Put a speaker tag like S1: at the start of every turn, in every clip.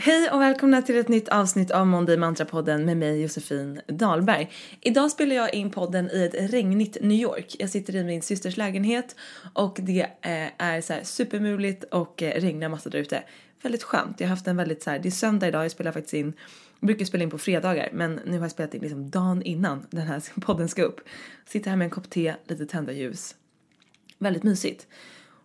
S1: Hej och välkomna till ett nytt avsnitt av Monday Mantra-podden med mig Josefin Dahlberg. Idag spelar jag in podden i ett regnigt New York. Jag sitter i min systers lägenhet och det eh, är så här supermuligt och eh, regnar massa där ute. Väldigt skönt. Jag har haft en väldigt så här, det är söndag idag, jag spelar faktiskt in jag brukar spela in på fredagar men nu har jag spelat in liksom dagen innan den här podden ska upp. Sitter här med en kopp te, lite tända ljus. Väldigt mysigt.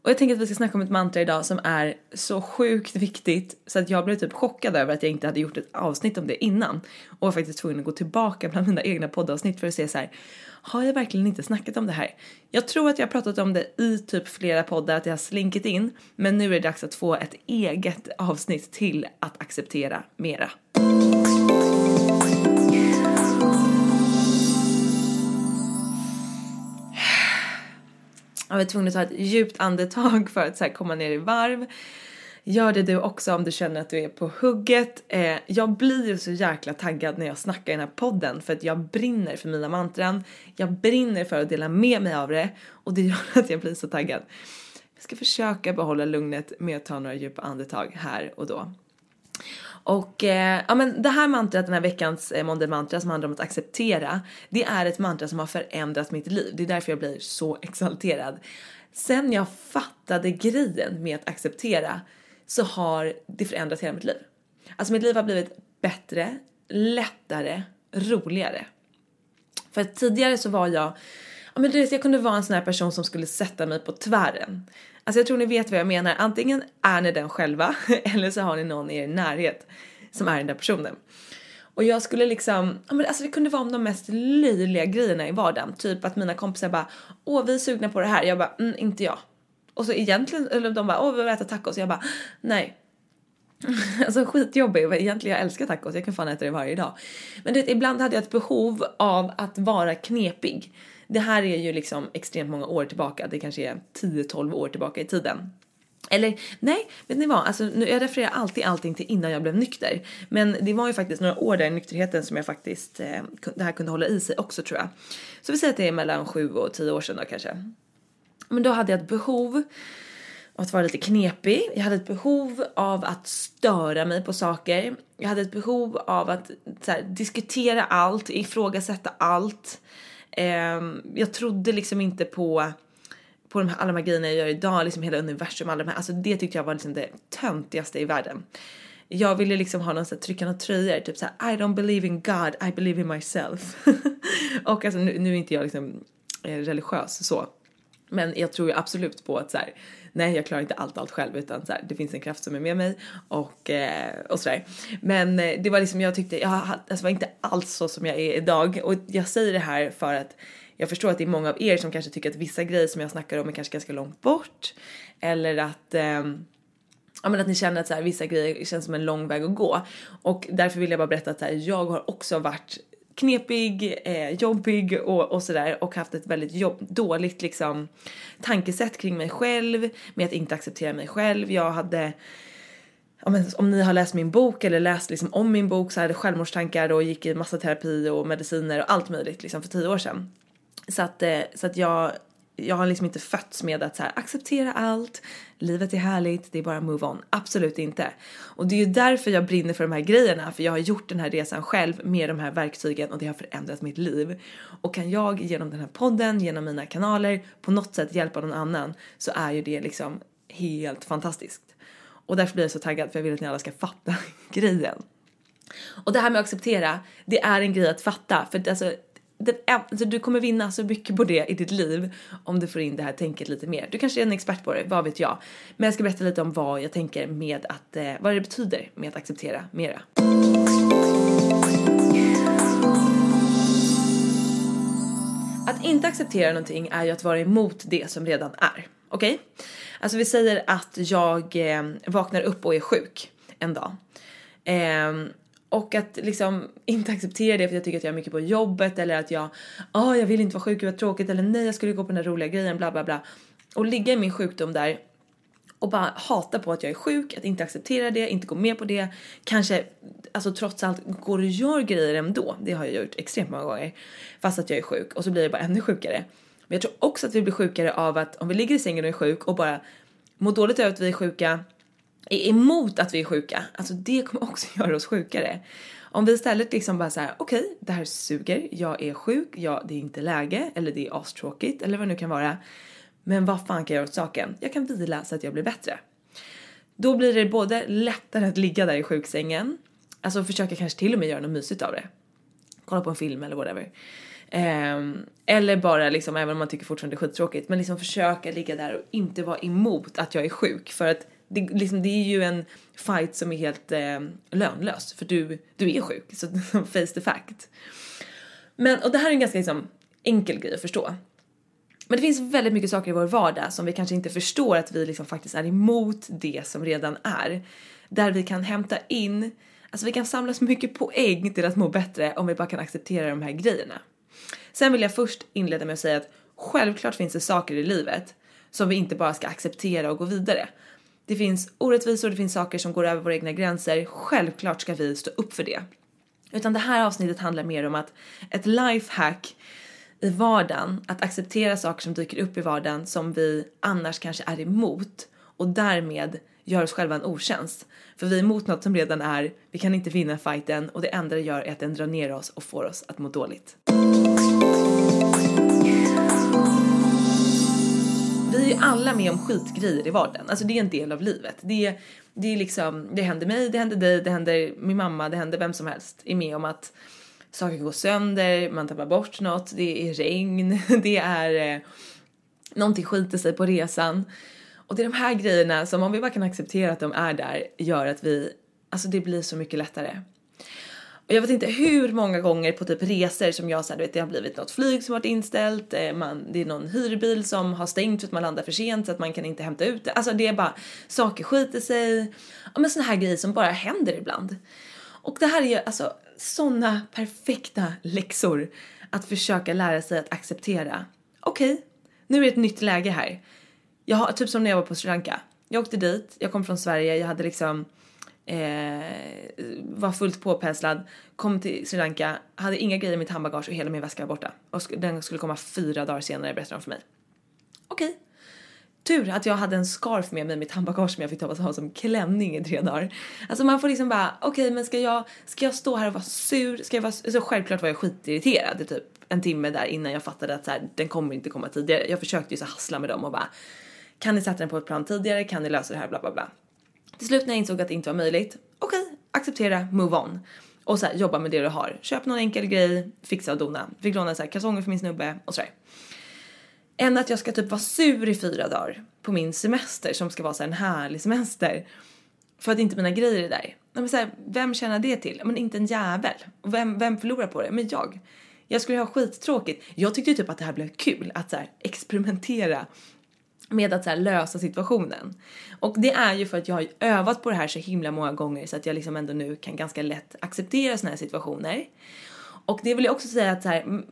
S1: Och jag tänker att vi ska snacka om ett mantra idag som är så sjukt viktigt så att jag blev typ chockad över att jag inte hade gjort ett avsnitt om det innan och var faktiskt tvungen att gå tillbaka bland mina egna poddavsnitt för att se så här, har jag verkligen inte snackat om det här? Jag tror att jag har pratat om det i typ flera poddar, att jag har slinkit in, men nu är det dags att få ett eget avsnitt till att acceptera mera. Jag var tvungen att ta ett djupt andetag för att så komma ner i varv. Gör det du också om du känner att du är på hugget. Eh, jag blir ju så jäkla taggad när jag snackar i den här podden för att jag brinner för mina mantran. Jag brinner för att dela med mig av det och det gör att jag blir så taggad. Jag ska försöka behålla lugnet med att ta några djupa andetag här och då. Och eh, ja men det här mantrat, den här veckans eh, Monday mantra som handlar om att acceptera, det är ett mantra som har förändrat mitt liv. Det är därför jag blir så exalterad. Sen jag fattade grejen med att acceptera så har det förändrat hela mitt liv. Alltså mitt liv har blivit bättre, lättare, roligare. För tidigare så var jag, ja men du vet jag kunde vara en sån här person som skulle sätta mig på tvären. Alltså jag tror ni vet vad jag menar. Antingen är ni den själva eller så har ni någon i er närhet som är den där personen. Och jag skulle liksom, ja men alltså det kunde vara om de mest löjliga grejerna i vardagen. Typ att mina kompisar bara, åh vi är sugna på det här. Jag bara, mm, inte jag. Och så egentligen, eller de bara, åh vi vill äta tacos. Jag bara, nej. alltså skitjobbig, egentligen jag älskar tacos, jag kan fan äta det varje dag. Men du vet, ibland hade jag ett behov av att vara knepig. Det här är ju liksom extremt många år tillbaka, det kanske är 10-12 år tillbaka i tiden. Eller nej, vet ni vad? Alltså, nu, jag refererar alltid allting till innan jag blev nykter. Men det var ju faktiskt några år där i nykterheten som jag faktiskt, eh, det här kunde hålla i sig också tror jag. Så vi säger att det är mellan 7 och 10 år sedan då kanske. Men då hade jag ett behov av att vara lite knepig. Jag hade ett behov av att störa mig på saker. Jag hade ett behov av att här, diskutera allt, ifrågasätta allt. Eh, jag trodde liksom inte på på de här, alla de här grejerna jag gör idag, liksom hela universum, alla de här, alltså det tyckte jag var liksom det töntigaste i världen. Jag ville liksom ha någon sån här, trycka några tröjor, typ såhär I don't believe in God, I believe in myself. och alltså nu, nu är inte jag liksom eh, religiös så, men jag tror ju absolut på att så här, nej jag klarar inte allt allt själv utan så här, det finns en kraft som är med mig och, eh, och sådär. Men eh, det var liksom, jag tyckte, jag alltså, var inte alls så som jag är idag. Och jag säger det här för att jag förstår att det är många av er som kanske tycker att vissa grejer som jag snackar om är kanske ganska långt bort. Eller att eh, ja men att ni känner att så här, vissa grejer känns som en lång väg att gå. Och därför vill jag bara berätta att så här, jag har också varit knepig, eh, jobbig och, och sådär och haft ett väldigt jobb, dåligt liksom tankesätt kring mig själv med att inte acceptera mig själv. Jag hade om ni har läst min bok eller läst liksom om min bok så hade självmordstankar och gick i massa terapi och mediciner och allt möjligt liksom för tio år sedan. Så att, eh, så att jag, jag har liksom inte fötts med att så här, acceptera allt, livet är härligt, det är bara move on. Absolut inte. Och det är ju därför jag brinner för de här grejerna, för jag har gjort den här resan själv med de här verktygen och det har förändrat mitt liv. Och kan jag genom den här podden, genom mina kanaler på något sätt hjälpa någon annan så är ju det liksom helt fantastiskt. Och därför blir jag så taggad för jag vill att ni alla ska fatta grejen. Och det här med att acceptera, det är en grej att fatta för alltså den, alltså du kommer vinna så mycket på det i ditt liv om du får in det här tänket lite mer. Du kanske är en expert på det, vad vet jag. Men jag ska berätta lite om vad jag tänker med att, eh, vad det betyder med att acceptera mera. Att inte acceptera någonting är ju att vara emot det som redan är. Okej? Okay? Alltså vi säger att jag eh, vaknar upp och är sjuk en dag. Eh, och att liksom inte acceptera det för att jag tycker att jag är mycket på jobbet eller att jag, ja oh, jag vill inte vara sjuk, det var tråkigt eller nej jag skulle gå på den där roliga grejen bla bla bla. Och ligga i min sjukdom där och bara hata på att jag är sjuk, att inte acceptera det, inte gå med på det. Kanske, alltså trots allt går och gör grejer ändå. Det har jag gjort extremt många gånger. Fast att jag är sjuk och så blir jag bara ännu sjukare. Men jag tror också att vi blir sjukare av att om vi ligger i sängen och är sjuk och bara mår dåligt över att vi är sjuka, är emot att vi är sjuka, alltså det kommer också göra oss sjukare. Om vi istället liksom bara såhär okej, okay, det här suger, jag är sjuk, ja, det är inte läge eller det är astråkigt eller vad det nu kan vara. Men vad fan kan jag göra åt saken? Jag kan vila så att jag blir bättre. Då blir det både lättare att ligga där i sjuksängen, alltså försöka kanske till och med göra något mysigt av det. Kolla på en film eller whatever. Um, eller bara liksom, även om man tycker fortfarande det är skittråkigt, men liksom försöka ligga där och inte vara emot att jag är sjuk. För att det, liksom, det är ju en fight som är helt eh, lönlös, för du, du är sjuk, så face the fact. Men, och det här är en ganska liksom, enkel grej att förstå. Men det finns väldigt mycket saker i vår vardag som vi kanske inte förstår att vi liksom faktiskt är emot det som redan är. Där vi kan hämta in, alltså vi kan samla så mycket poäng till att må bättre om vi bara kan acceptera de här grejerna. Sen vill jag först inleda med att säga att självklart finns det saker i livet som vi inte bara ska acceptera och gå vidare. Det finns orättvisor, det finns saker som går över våra egna gränser. Självklart ska vi stå upp för det. Utan det här avsnittet handlar mer om att ett lifehack i vardagen, att acceptera saker som dyker upp i vardagen som vi annars kanske är emot och därmed gör oss själva en otjänst. För vi är emot något som redan är, vi kan inte vinna fighten och det enda det gör är att den drar ner oss och får oss att må dåligt. Vi är ju alla med om skitgrejer i vardagen, alltså det är en del av livet. Det är, det är liksom, det händer mig, det händer dig, det händer min mamma, det händer vem som helst är med om att saker går sönder, man tappar bort något, det är regn, det är eh, någonting skiter sig på resan. Och det är de här grejerna som om vi bara kan acceptera att de är där gör att vi, alltså det blir så mycket lättare. Jag vet inte hur många gånger på typ resor som jag såhär, du vet det har blivit något flyg som varit inställt, eh, man, det är någon hyrbil som har stängt för att man landar för sent så att man kan inte hämta ut det. Alltså det är bara, saker skiter sig. Ja men såna här grejer som bara händer ibland. Och det här är ju alltså såna perfekta läxor att försöka lära sig att acceptera. Okej, okay, nu är det ett nytt läge här. Jag har, typ som när jag var på Sri Lanka. Jag åkte dit, jag kom från Sverige, jag hade liksom eh, var fullt påpenslad, kom till Sri Lanka, hade inga grejer i mitt handbagage och hela min väska var borta. Och den skulle komma fyra dagar senare berättade de för mig. Okej. Okay. Tur att jag hade en scarf med mig i mitt handbagage som jag fick ta ha som klänning i tre dagar. Alltså man får liksom bara, okej okay, men ska jag, ska jag stå här och vara sur? Ska jag vara, alltså självklart var jag skitirriterad i typ en timme där innan jag fattade att så här, den kommer inte komma tidigare. Jag försökte ju så hassla med dem och bara, kan ni sätta den på ett plan tidigare? Kan ni lösa det här? Bla bla bla. Till slut när jag insåg att det inte var möjligt, okej, okay, acceptera, move on. Och så här, jobba med det du har. Köp någon enkel grej, fixa och dona. Fick låna så här, kalsonger för min snubbe och sådär. Än att jag ska typ vara sur i fyra dagar på min semester som ska vara så här, en härlig semester. För att inte mina grejer är där. Men så här, vem tjänar det till? Men inte en jävel. Och vem, vem förlorar på det? Men jag. Jag skulle ha skittråkigt. Jag tyckte ju typ att det här blev kul att så här, experimentera med att så lösa situationen. Och det är ju för att jag har övat på det här så himla många gånger så att jag liksom ändå nu kan ganska lätt acceptera såna här situationer. Och det vill jag också säga att så här,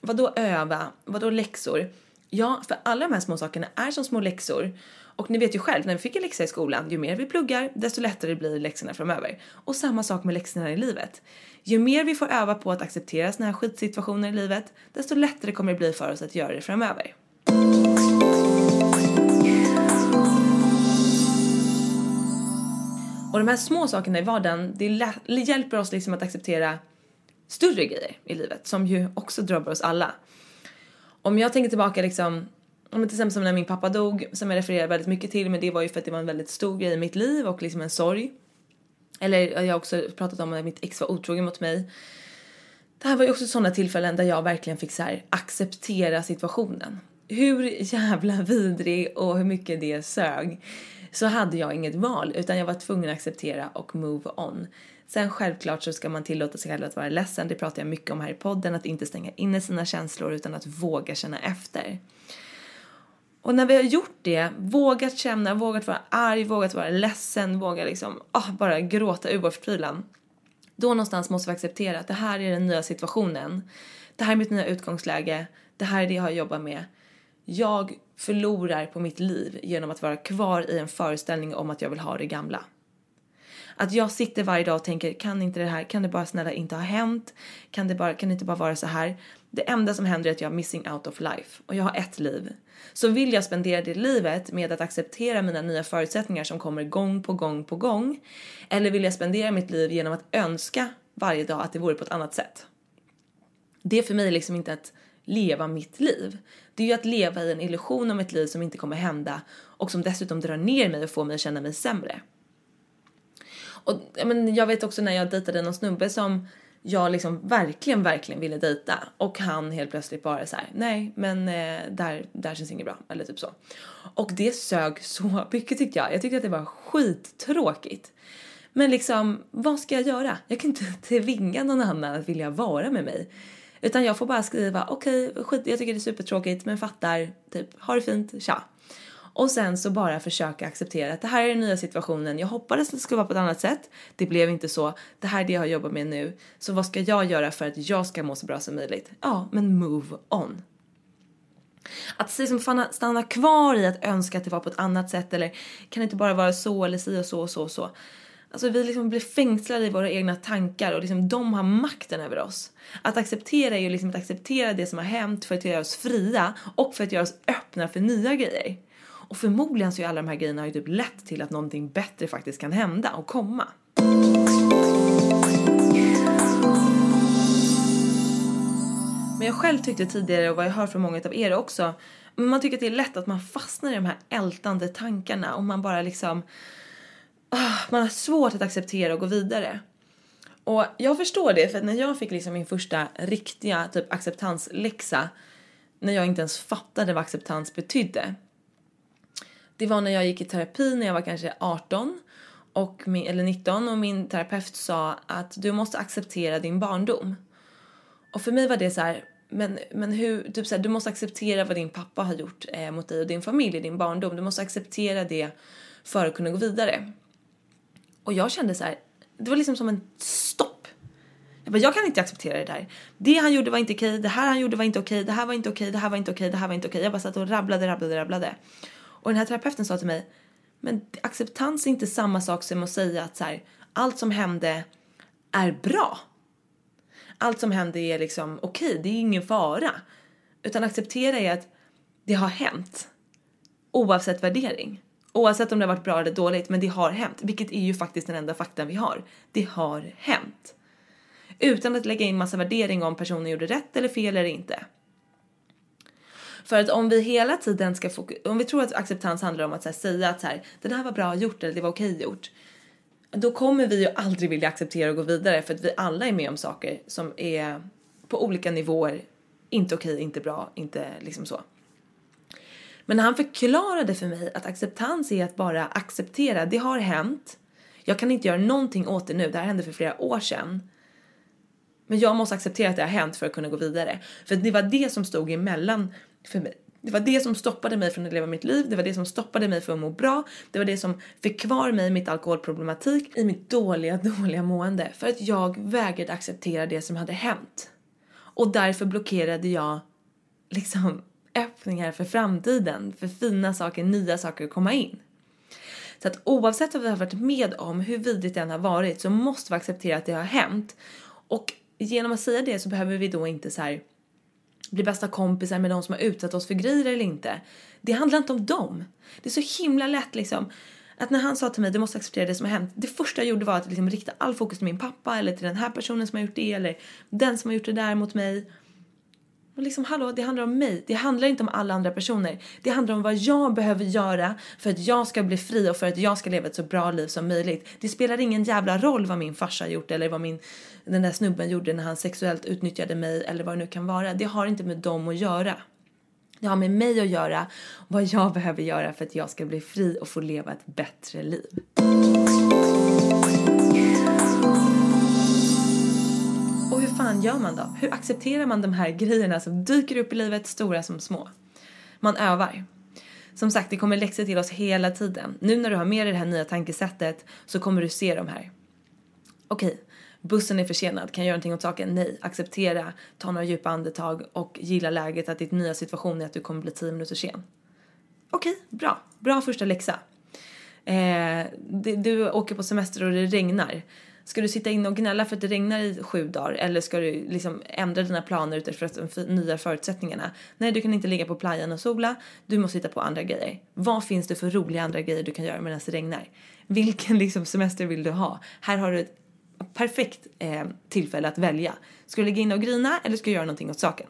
S1: vadå öva, vadå läxor? Ja, för alla de här små sakerna är som små läxor Och ni vet ju själv, när vi fick en läxa i skolan, ju mer vi pluggar, desto lättare blir läxorna framöver. Och samma sak med läxorna i livet. Ju mer vi får öva på att acceptera såna här skitsituationer i livet, desto lättare kommer det bli för oss att göra det framöver. Och de här små sakerna i vardagen, det hjälper oss liksom att acceptera större grejer i livet som ju också drabbar oss alla. Om jag tänker tillbaka liksom, om till exempel som när min pappa dog, som jag refererar väldigt mycket till, men det var ju för att det var en väldigt stor grej i mitt liv och liksom en sorg. Eller jag har också pratat om att mitt ex var otrogen mot mig. Det här var ju också sådana tillfällen där jag verkligen fick så här, acceptera situationen. Hur jävla vidrig och hur mycket det sög så hade jag inget val utan jag var tvungen att acceptera och move on. Sen självklart så ska man tillåta sig själv att vara ledsen, det pratar jag mycket om här i podden, att inte stänga inne sina känslor utan att våga känna efter. Och när vi har gjort det, vågat känna, vågat vara arg, vågat vara ledsen, vågat liksom oh, bara gråta ur vår förtvivlan. Då någonstans måste vi acceptera att det här är den nya situationen. Det här är mitt nya utgångsläge. Det här är det jag har jobbat med. Jag förlorar på mitt liv genom att vara kvar i en föreställning om att jag vill ha det gamla. Att jag sitter varje dag och tänker, kan inte det här, kan det bara snälla inte ha hänt? Kan det, bara, kan det inte bara vara så här? Det enda som händer är att jag är missing out of life och jag har ett liv. Så vill jag spendera det livet med att acceptera mina nya förutsättningar som kommer gång på gång på gång? Eller vill jag spendera mitt liv genom att önska varje dag att det vore på ett annat sätt? Det är för mig liksom inte att leva mitt liv. Det är ju att leva i en illusion om ett liv som inte kommer hända och som dessutom drar ner mig och får mig att känna mig sämre. Och men jag vet också när jag dejtade någon snubbe som jag liksom verkligen, verkligen ville dejta och han helt plötsligt bara så här, nej, men eh, där, där känns inget bra eller typ så. Och det sög så mycket tyckte jag. Jag tyckte att det var skittråkigt. Men liksom, vad ska jag göra? Jag kan inte tvinga någon annan att vilja vara med mig. Utan jag får bara skriva, okej, okay, skit, jag tycker det är supertråkigt men fattar, typ, ha det fint, tja. Och sen så bara försöka acceptera att det här är den nya situationen. Jag hoppades att det skulle vara på ett annat sätt. Det blev inte så. Det här är det jag har jobbat med nu. Så vad ska jag göra för att jag ska må så bra som möjligt? Ja, men move on. Att liksom stanna kvar i att önska att det var på ett annat sätt eller kan det inte bara vara så eller si och så och så och så. Alltså vi liksom blir fängslade i våra egna tankar och liksom de har makten över oss. Att acceptera är ju liksom att acceptera det som har hänt för att göra oss fria och för att göra oss öppna för nya grejer. Och förmodligen så är alla de här grejerna ju typ lett till att någonting bättre faktiskt kan hända och komma. Men jag själv tyckte tidigare och vad jag hör från många av er också, man tycker att det är lätt att man fastnar i de här ältande tankarna och man bara liksom, Ah, man har svårt att acceptera och gå vidare. Och jag förstår det för när jag fick liksom min första riktiga typ acceptansläxa när jag inte ens fattade vad acceptans betydde det var när jag gick i terapi när jag var kanske 18 och min, eller 19 och min terapeut sa att du måste acceptera din barndom. Och för mig var det så här, men, men hur, typ så här, du måste acceptera vad din pappa har gjort eh, mot dig och din familj, i din barndom. Du måste acceptera det för att kunna gå vidare. Och jag kände så här, det var liksom som en stopp. Jag bara, jag kan inte acceptera det där. Det han gjorde var inte okej, det här han gjorde var inte okej, det här var inte okej, det här var inte okej, det här var inte okej. Jag bara satt och rabblade, rabblade, rabblade. Och den här terapeuten sa till mig, men acceptans är inte samma sak som att säga att så här, allt som hände är bra. Allt som hände är liksom okej, okay, det är ingen fara. Utan acceptera är att det har hänt. Oavsett värdering. Oavsett om det har varit bra eller dåligt, men det har hänt. Vilket är ju faktiskt den enda faktan vi har. Det har hänt. Utan att lägga in massa värdering om personen gjorde rätt eller fel eller inte. För att om vi hela tiden ska fokusera, om vi tror att acceptans handlar om att här, säga att så här, det här var bra gjort eller det var okej gjort. Då kommer vi ju aldrig vilja acceptera och gå vidare för att vi alla är med om saker som är på olika nivåer inte okej, inte bra, inte liksom så. Men han förklarade för mig att acceptans är att bara acceptera, det har hänt. Jag kan inte göra någonting åt det nu, det här hände för flera år sedan. Men jag måste acceptera att det har hänt för att kunna gå vidare. För det var det som stod emellan för mig. Det var det som stoppade mig från att leva mitt liv, det var det som stoppade mig från att må bra, det var det som fick kvar mig i mitt alkoholproblematik, i mitt dåliga, dåliga mående. För att jag vägrade acceptera det som hade hänt. Och därför blockerade jag liksom öppningar för framtiden, för fina saker, nya saker att komma in. Så att oavsett vad vi har varit med om, hur vidrigt det än har varit, så måste vi acceptera att det har hänt. Och genom att säga det så behöver vi då inte så här bli bästa kompisar med de som har utsatt oss för grejer eller inte. Det handlar inte om dem. Det är så himla lätt liksom att när han sa till mig du måste acceptera det som har hänt. Det första jag gjorde var att liksom rikta all fokus till min pappa eller till den här personen som har gjort det eller den som har gjort det där mot mig. Och liksom hallå, det handlar om mig. Det handlar inte om alla andra personer. Det handlar om vad jag behöver göra för att jag ska bli fri och för att jag ska leva ett så bra liv som möjligt. Det spelar ingen jävla roll vad min farsa gjort eller vad min, den där snubben gjorde när han sexuellt utnyttjade mig eller vad det nu kan vara. Det har inte med dem att göra. Det har med mig att göra vad jag behöver göra för att jag ska bli fri och få leva ett bättre liv. Och hur fan gör man då? Hur accepterar man de här grejerna som dyker upp i livet, stora som små? Man övar. Som sagt, det kommer läxor till oss hela tiden. Nu när du har med dig det här nya tankesättet så kommer du se de här. Okej, bussen är försenad, kan jag göra någonting åt saken? Nej. Acceptera, ta några djupa andetag och gilla läget att ditt nya situation är att du kommer bli 10 minuter sen. Okej, bra. Bra första läxa. Eh, du åker på semester och det regnar. Ska du sitta inne och gnälla för att det regnar i sju dagar eller ska du liksom ändra dina planer utifrån de nya förutsättningarna? Nej, du kan inte ligga på playan och sola. Du måste hitta på andra grejer. Vad finns det för roliga andra grejer du kan göra medan det regnar? Vilken liksom semester vill du ha? Här har du ett perfekt eh, tillfälle att välja. Ska du ligga inne och grina eller ska du göra någonting åt saken?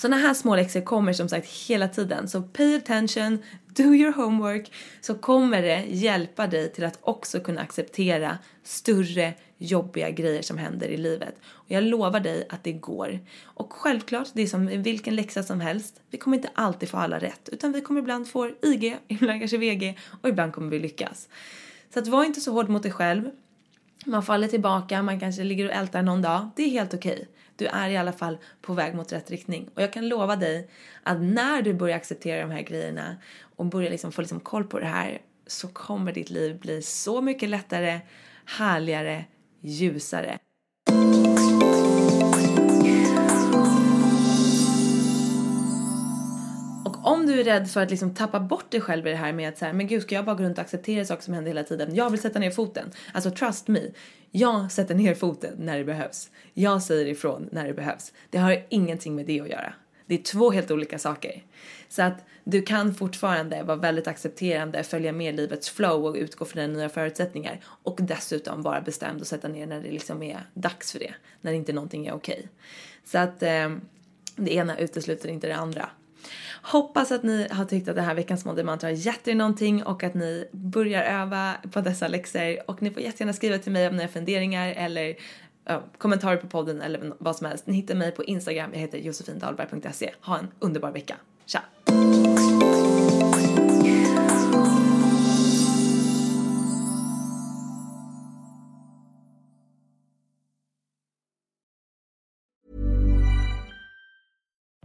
S1: Sådana här små läxor kommer som sagt hela tiden. Så pay attention, do your homework, så kommer det hjälpa dig till att också kunna acceptera större jobbiga grejer som händer i livet. Och jag lovar dig att det går. Och självklart, det är som vilken läxa som helst. Vi kommer inte alltid få alla rätt, utan vi kommer ibland få IG, ibland kanske VG och ibland kommer vi lyckas. Så att var inte så hård mot dig själv. Man faller tillbaka, man kanske ligger och ältar någon dag. Det är helt okej. Okay. Du är i alla fall på väg mot rätt riktning. Och jag kan lova dig att när du börjar acceptera de här grejerna och börjar liksom få liksom koll på det här så kommer ditt liv bli så mycket lättare, härligare, ljusare. Du är rädd för att liksom tappa bort dig själv i det här med att så här, men gud ska jag bara gå runt och acceptera saker som händer hela tiden? Jag vill sätta ner foten. Alltså trust me. Jag sätter ner foten när det behövs. Jag säger ifrån när det behövs. Det har ingenting med det att göra. Det är två helt olika saker. Så att du kan fortfarande vara väldigt accepterande, följa med livets flow och utgå från dina nya förutsättningar och dessutom vara bestämd och sätta ner när det liksom är dags för det, när inte någonting är okej. Okay. Så att eh, det ena utesluter inte det andra. Hoppas att ni har tyckt att det här veckans modemantra har gett er någonting och att ni börjar öva på dessa läxor och ni får jättegärna skriva till mig om ni har funderingar eller ja, kommentarer på podden eller vad som helst. Ni hittar mig på Instagram, jag heter josefindalberg.se. Ha en underbar vecka. Tja!